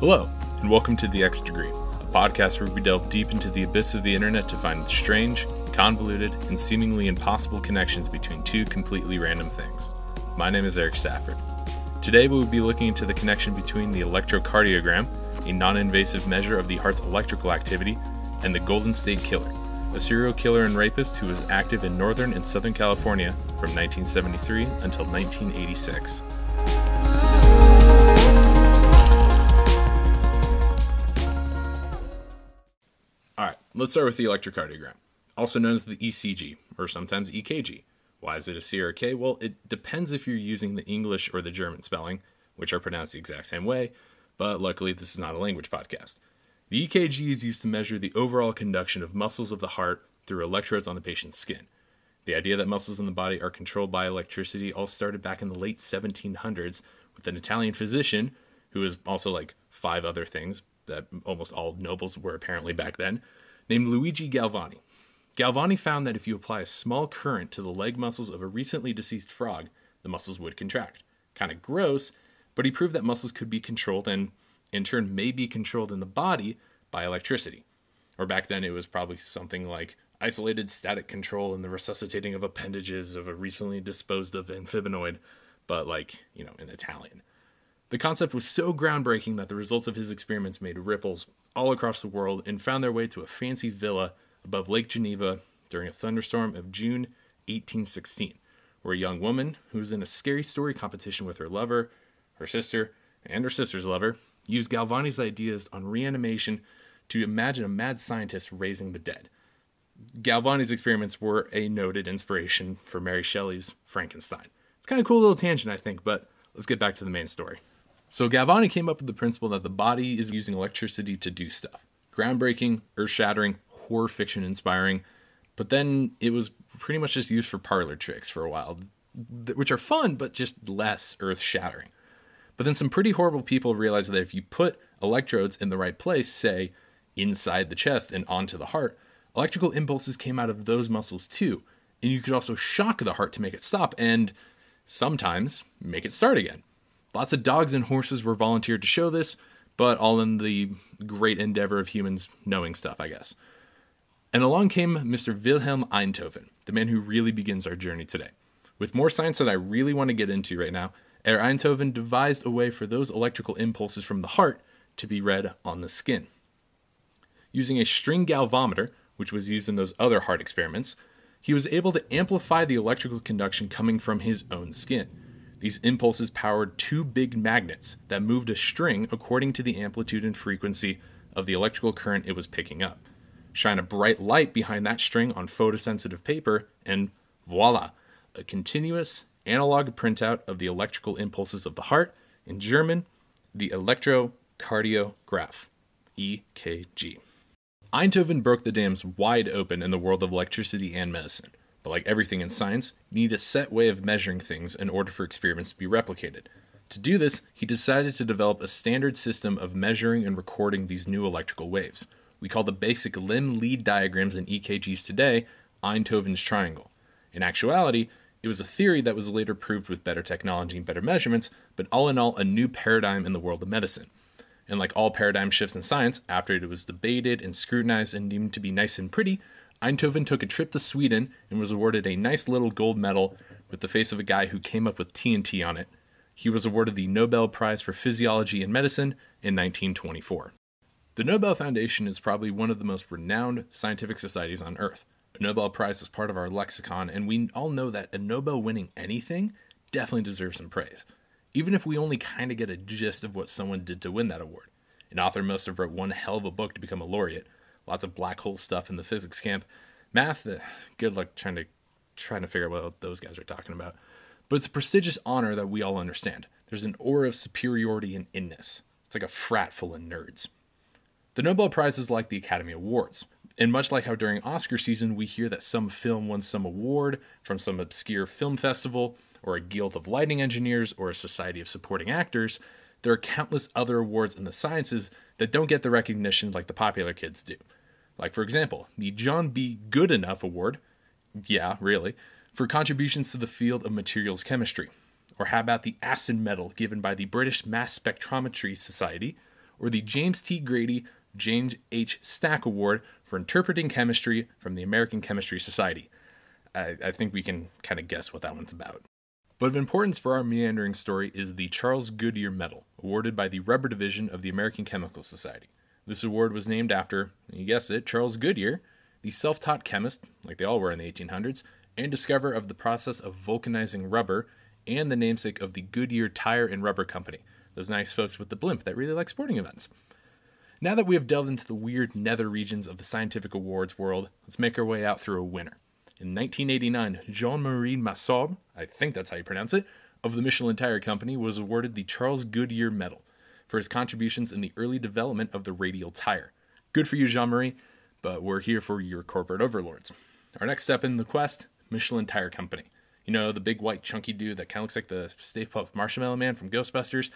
Hello, and welcome to The Xth Degree, a podcast where we delve deep into the abyss of the internet to find strange, convoluted, and seemingly impossible connections between two completely random things. My name is Eric Stafford. Today we will be looking into the connection between the electrocardiogram, a non invasive measure of the heart's electrical activity, and the Golden State Killer, a serial killer and rapist who was active in Northern and Southern California from 1973 until 1986. Let's start with the electrocardiogram, also known as the ECG, or sometimes EKG. Why is it a C or a K? Well, it depends if you're using the English or the German spelling, which are pronounced the exact same way, but luckily this is not a language podcast. The EKG is used to measure the overall conduction of muscles of the heart through electrodes on the patient's skin. The idea that muscles in the body are controlled by electricity all started back in the late 1700s with an Italian physician who was also like five other things that almost all nobles were apparently back then, named Luigi Galvani. Galvani found that if you apply a small current to the leg muscles of a recently deceased frog, the muscles would contract. Kind of gross, but he proved that muscles could be controlled and, in turn, may be controlled in the body by electricity. Or back then, it was probably something like isolated static control and the resuscitating of appendages of a recently disposed of amphibanoid, but like, you know, in Italian. The concept was so groundbreaking that the results of his experiments made ripples all across the world and found their way to a fancy villa above Lake Geneva during a thunderstorm of June 1816, where a young woman who was in a scary story competition with her lover, her sister, and her sister's lover used Galvani's ideas on reanimation to imagine a mad scientist raising the dead. Galvani's experiments were a noted inspiration for Mary Shelley's Frankenstein. It's kind of cool little tangent, I think, but let's get back to the main story. So, Galvani came up with the principle that the body is using electricity to do stuff. Groundbreaking, earth shattering, horror fiction inspiring, but then it was pretty much just used for parlor tricks for a while, which are fun, but just less earth shattering. But then some pretty horrible people realized that if you put electrodes in the right place, say inside the chest and onto the heart, electrical impulses came out of those muscles too. And you could also shock the heart to make it stop and sometimes make it start again. Lots of dogs and horses were volunteered to show this, but all in the great endeavor of humans knowing stuff, I guess. And along came Mr. Wilhelm Einthoven, the man who really begins our journey today. With more science that I really want to get into right now, Herr Einthoven devised a way for those electrical impulses from the heart to be read on the skin. Using a string galvanometer, which was used in those other heart experiments, he was able to amplify the electrical conduction coming from his own skin. These impulses powered two big magnets that moved a string according to the amplitude and frequency of the electrical current it was picking up. Shine a bright light behind that string on photosensitive paper, and voila, a continuous analog printout of the electrical impulses of the heart, in German, the electrocardiograph, EKG. Einthoven broke the dams wide open in the world of electricity and medicine. But like everything in science, you need a set way of measuring things in order for experiments to be replicated. To do this, he decided to develop a standard system of measuring and recording these new electrical waves. We call the basic limb lead diagrams and EKGs today Einthoven's triangle. In actuality, it was a theory that was later proved with better technology and better measurements, but all in all, a new paradigm in the world of medicine. And like all paradigm shifts in science, after it was debated and scrutinized and deemed to be nice and pretty, Einthoven took a trip to Sweden and was awarded a nice little gold medal with the face of a guy who came up with TNT on it. He was awarded the Nobel Prize for Physiology and Medicine in 1924. The Nobel Foundation is probably one of the most renowned scientific societies on Earth. A Nobel Prize is part of our lexicon, and we all know that a Nobel winning anything definitely deserves some praise, even if we only kind of get a gist of what someone did to win that award. An author must have wrote one hell of a book to become a laureate, lots of black hole stuff in the physics camp. Math, uh, good luck trying to trying to figure out what those guys are talking about. But it's a prestigious honor that we all understand. There's an aura of superiority and inness. It's like a frat full of nerds. The Nobel Prize is like the Academy Awards. And much like how during Oscar season we hear that some film won some award from some obscure film festival, or a guild of lighting engineers, or a society of supporting actors, there are countless other awards in the sciences that don't get the recognition like the popular kids do. Like, for example, the John B. Goodenough Award, yeah, really, for contributions to the field of materials chemistry. Or how about the Aston Medal given by the British Mass Spectrometry Society, or the James T. Grady James H. Stack Award for Interpreting Chemistry from the American Chemistry Society. I, I think we can kind of guess what that one's about. But of importance for our meandering story is the Charles Goodyear Medal, awarded by the Rubber Division of the American Chemical Society. This award was named after, you guessed it, Charles Goodyear, the self taught chemist, like they all were in the 1800s, and discoverer of the process of vulcanizing rubber, and the namesake of the Goodyear Tire and Rubber Company, those nice folks with the blimp that really like sporting events. Now that we have delved into the weird nether regions of the scientific awards world, let's make our way out through a winner. In 1989, Jean Marie Masson, I think that's how you pronounce it, of the Michelin Tire Company was awarded the Charles Goodyear Medal for his contributions in the early development of the radial tire. Good for you, Jean Marie, but we're here for your corporate overlords. Our next step in the quest Michelin Tire Company. You know, the big white chunky dude that kind of looks like the Stay Puft Marshmallow Man from Ghostbusters.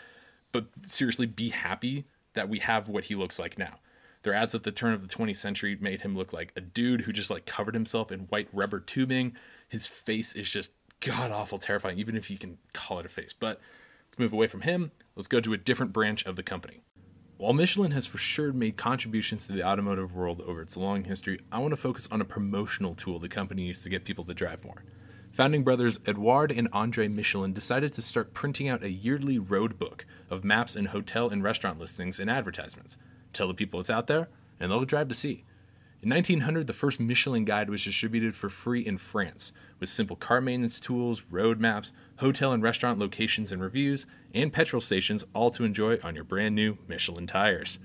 But seriously, be happy that we have what he looks like now. Their ads at the turn of the 20th century made him look like a dude who just like covered himself in white rubber tubing. His face is just god awful terrifying, even if you can call it a face. But let's move away from him. Let's go to a different branch of the company. While Michelin has for sure made contributions to the automotive world over its long history, I want to focus on a promotional tool the company used to get people to drive more. Founding brothers Edouard and Andre Michelin decided to start printing out a yearly road book of maps and hotel and restaurant listings and advertisements. Tell the people it's out there, and they'll drive to see. In 1900, the first Michelin guide was distributed for free in France, with simple car maintenance tools, road maps, hotel and restaurant locations and reviews, and petrol stations, all to enjoy on your brand new Michelin tires.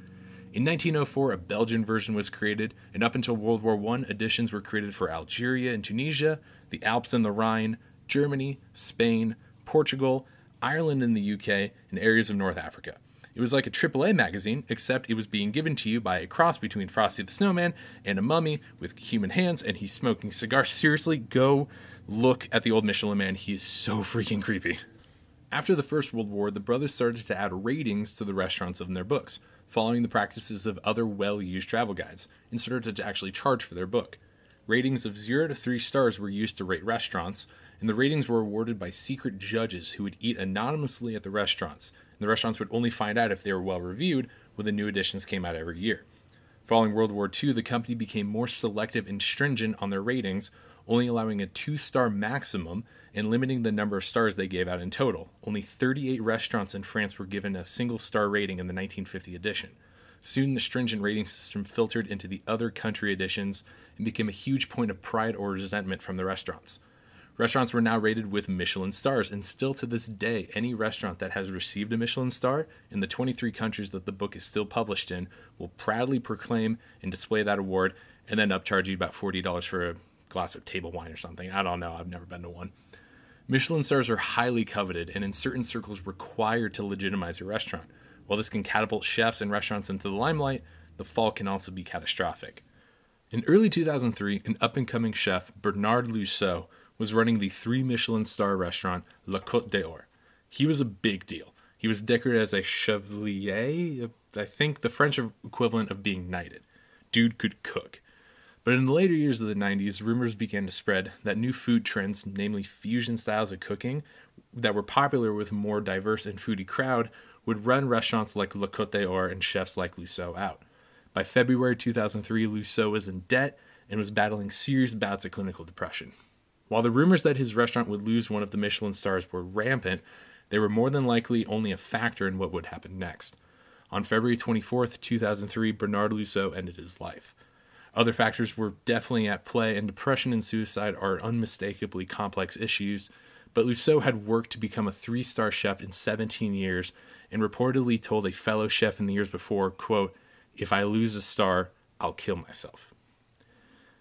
In 1904, a Belgian version was created, and up until World War I, editions were created for Algeria and Tunisia, the Alps and the Rhine, Germany, Spain, Portugal, Ireland and the UK, and areas of North Africa. It was like a AAA magazine, except it was being given to you by a cross between Frosty the Snowman and a mummy with human hands, and he's smoking cigars. Seriously, go look at the old Michelin man. He is so freaking creepy. After the First World War, the brothers started to add ratings to the restaurants in their books, following the practices of other well used travel guides, and started to actually charge for their book. Ratings of 0 to 3 stars were used to rate restaurants, and the ratings were awarded by secret judges who would eat anonymously at the restaurants, the restaurants would only find out if they were well reviewed when the new editions came out every year. Following World War II, the company became more selective and stringent on their ratings, only allowing a two star maximum and limiting the number of stars they gave out in total. Only 38 restaurants in France were given a single star rating in the 1950 edition. Soon, the stringent rating system filtered into the other country editions and became a huge point of pride or resentment from the restaurants. Restaurants were now rated with Michelin stars, and still to this day, any restaurant that has received a Michelin star in the 23 countries that the book is still published in will proudly proclaim and display that award and then upcharge you about $40 for a glass of table wine or something. I don't know, I've never been to one. Michelin stars are highly coveted and in certain circles required to legitimize your restaurant. While this can catapult chefs and restaurants into the limelight, the fall can also be catastrophic. In early 2003, an up and coming chef, Bernard Loiseau, was running the three Michelin star restaurant La Côte d'Or. He was a big deal. He was decorated as a chevalier, I think the French equivalent of being knighted. Dude could cook. But in the later years of the 90s, rumors began to spread that new food trends, namely fusion styles of cooking, that were popular with a more diverse and foodie crowd, would run restaurants like La Côte d'Or and chefs like Loiseau out. By February 2003, Loiseau was in debt and was battling serious bouts of clinical depression. While the rumors that his restaurant would lose one of the Michelin stars were rampant, they were more than likely only a factor in what would happen next. On February 24, 2003, Bernard Loiseau ended his life. Other factors were definitely at play, and depression and suicide are unmistakably complex issues. But Loiseau had worked to become a three star chef in 17 years and reportedly told a fellow chef in the years before, quote, If I lose a star, I'll kill myself.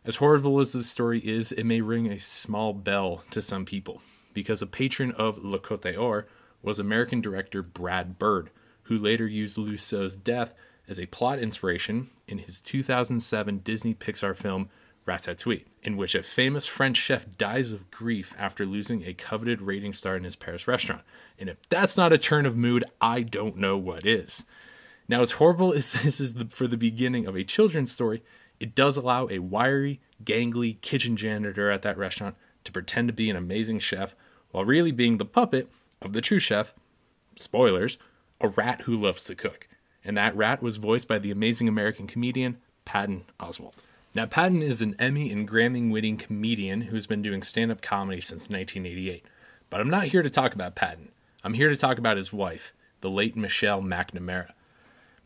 As horrible as this story is, it may ring a small bell to some people, because a patron of Le Côte d'Or was American director Brad Bird, who later used Loiseau's death as a plot inspiration in his 2007 Disney Pixar film Ratatouille, in which a famous French chef dies of grief after losing a coveted rating star in his Paris restaurant. And if that's not a turn of mood, I don't know what is. Now, as horrible as this is the, for the beginning of a children's story, it does allow a wiry, gangly kitchen janitor at that restaurant to pretend to be an amazing chef while really being the puppet of the true chef, spoilers, a rat who loves to cook. and that rat was voiced by the amazing American comedian Patton Oswalt. Now, Patton is an Emmy and Grammy winning comedian who's been doing stand up comedy since 1988. But I'm not here to talk about Patton. I'm here to talk about his wife, the late Michelle McNamara.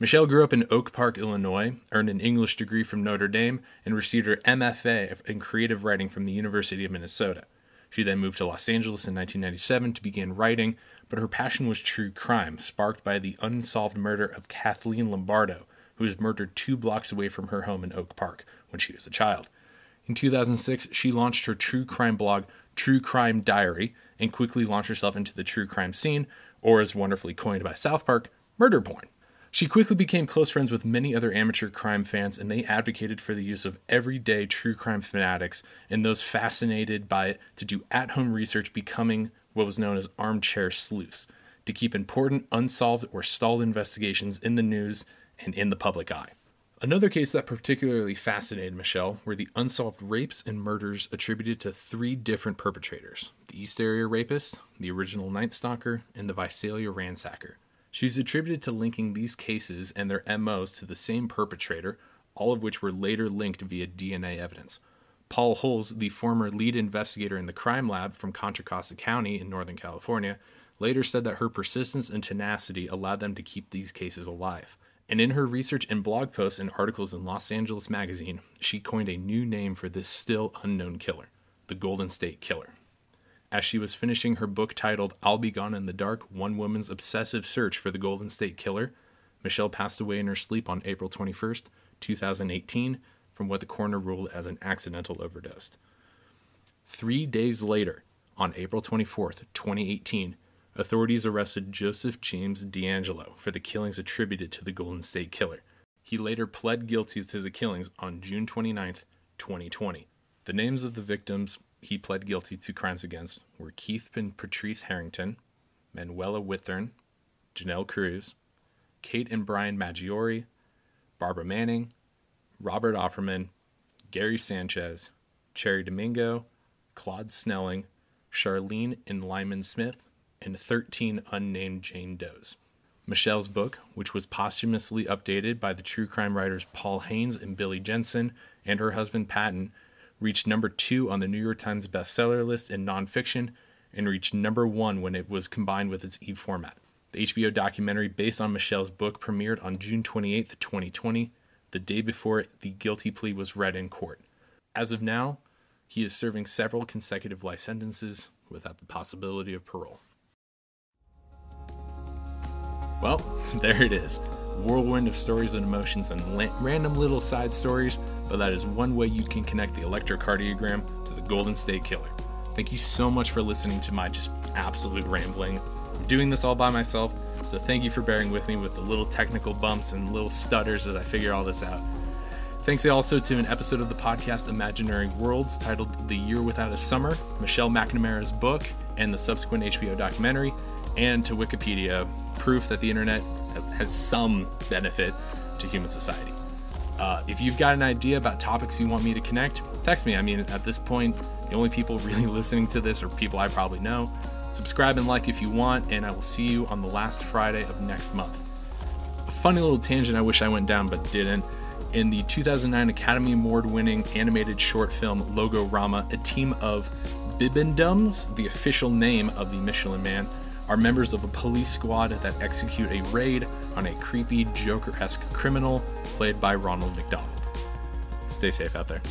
Michelle grew up in Oak Park, Illinois, earned an English degree from Notre Dame, and received her MFA in creative writing from the University of Minnesota. She then moved to Los Angeles in 1997 to begin writing, but her passion was true crime, sparked by the unsolved murder of Kathleen Lombardo, who was murdered two blocks away from her home in Oak Park when she was a child. In 2006, she launched her true crime blog, True Crime Diary, and quickly launched herself into the true crime scene, or as wonderfully coined by South Park, murder porn. She quickly became close friends with many other amateur crime fans, and they advocated for the use of everyday true crime fanatics and those fascinated by it to do at home research, becoming what was known as armchair sleuths, to keep important unsolved or stalled investigations in the news and in the public eye. Another case that particularly fascinated Michelle were the unsolved rapes and murders attributed to three different perpetrators the East Area Rapist, the original Night Stalker, and the Visalia Ransacker. She's attributed to linking these cases and their MOs to the same perpetrator, all of which were later linked via DNA evidence. Paul Holes, the former lead investigator in the crime lab from Contra Costa County in Northern California, later said that her persistence and tenacity allowed them to keep these cases alive. And in her research and blog posts and articles in Los Angeles Magazine, she coined a new name for this still unknown killer the Golden State Killer. As she was finishing her book titled I'll Be Gone in the Dark One Woman's Obsessive Search for the Golden State Killer, Michelle passed away in her sleep on April 21st, 2018, from what the coroner ruled as an accidental overdose. Three days later, on April 24th, 2018, authorities arrested Joseph James DeAngelo for the killings attributed to the Golden State Killer. He later pled guilty to the killings on June 29th, 2020. The names of the victims he pled guilty to crimes against were Keith and Patrice Harrington, Manuela Witthuhn, Janelle Cruz, Kate and Brian Maggiore, Barbara Manning, Robert Offerman, Gary Sanchez, Cheri Domingo, Claude Snelling, Charlene and Lyman Smith, and 13 unnamed Jane Does. Michelle's book, which was posthumously updated by the true crime writers Paul Haynes and Billy Jensen and her husband Patton, reached number two on the New York Times bestseller list in nonfiction, and reached number one when it was combined with its e format. The HBO documentary based on Michelle's book premiered on June 28, 2020, the day before the guilty plea was read in court. As of now, he is serving several consecutive life sentences without the possibility of parole. Well, there it is whirlwind of stories and emotions and la- random little side stories, but that is one way you can connect the electrocardiogram to the Golden State Killer. Thank you so much for listening to my just absolute rambling. I'm doing this all by myself, so thank you for bearing with me with the little technical bumps and little stutters as I figure all this out. Thanks also to an episode of the podcast Imaginary Worlds titled The Year Without a Summer, Michelle McNamara's book, and the subsequent HBO documentary, and to Wikipedia, proof that the internet has some benefit to human society. Uh, if you've got an idea about topics you want me to connect, text me. I mean, at this point, the only people really listening to this are people I probably know. Subscribe and like if you want, and I will see you on the last Friday of next month. A funny little tangent I wish I went down but didn't. In the 2009 Academy Award winning animated short film Logorama, a team of Bibendums, the official name of the Michelin Man, are members of a police squad that execute a raid on a creepy Joker esque criminal played by Ronald McDonald. Stay safe out there.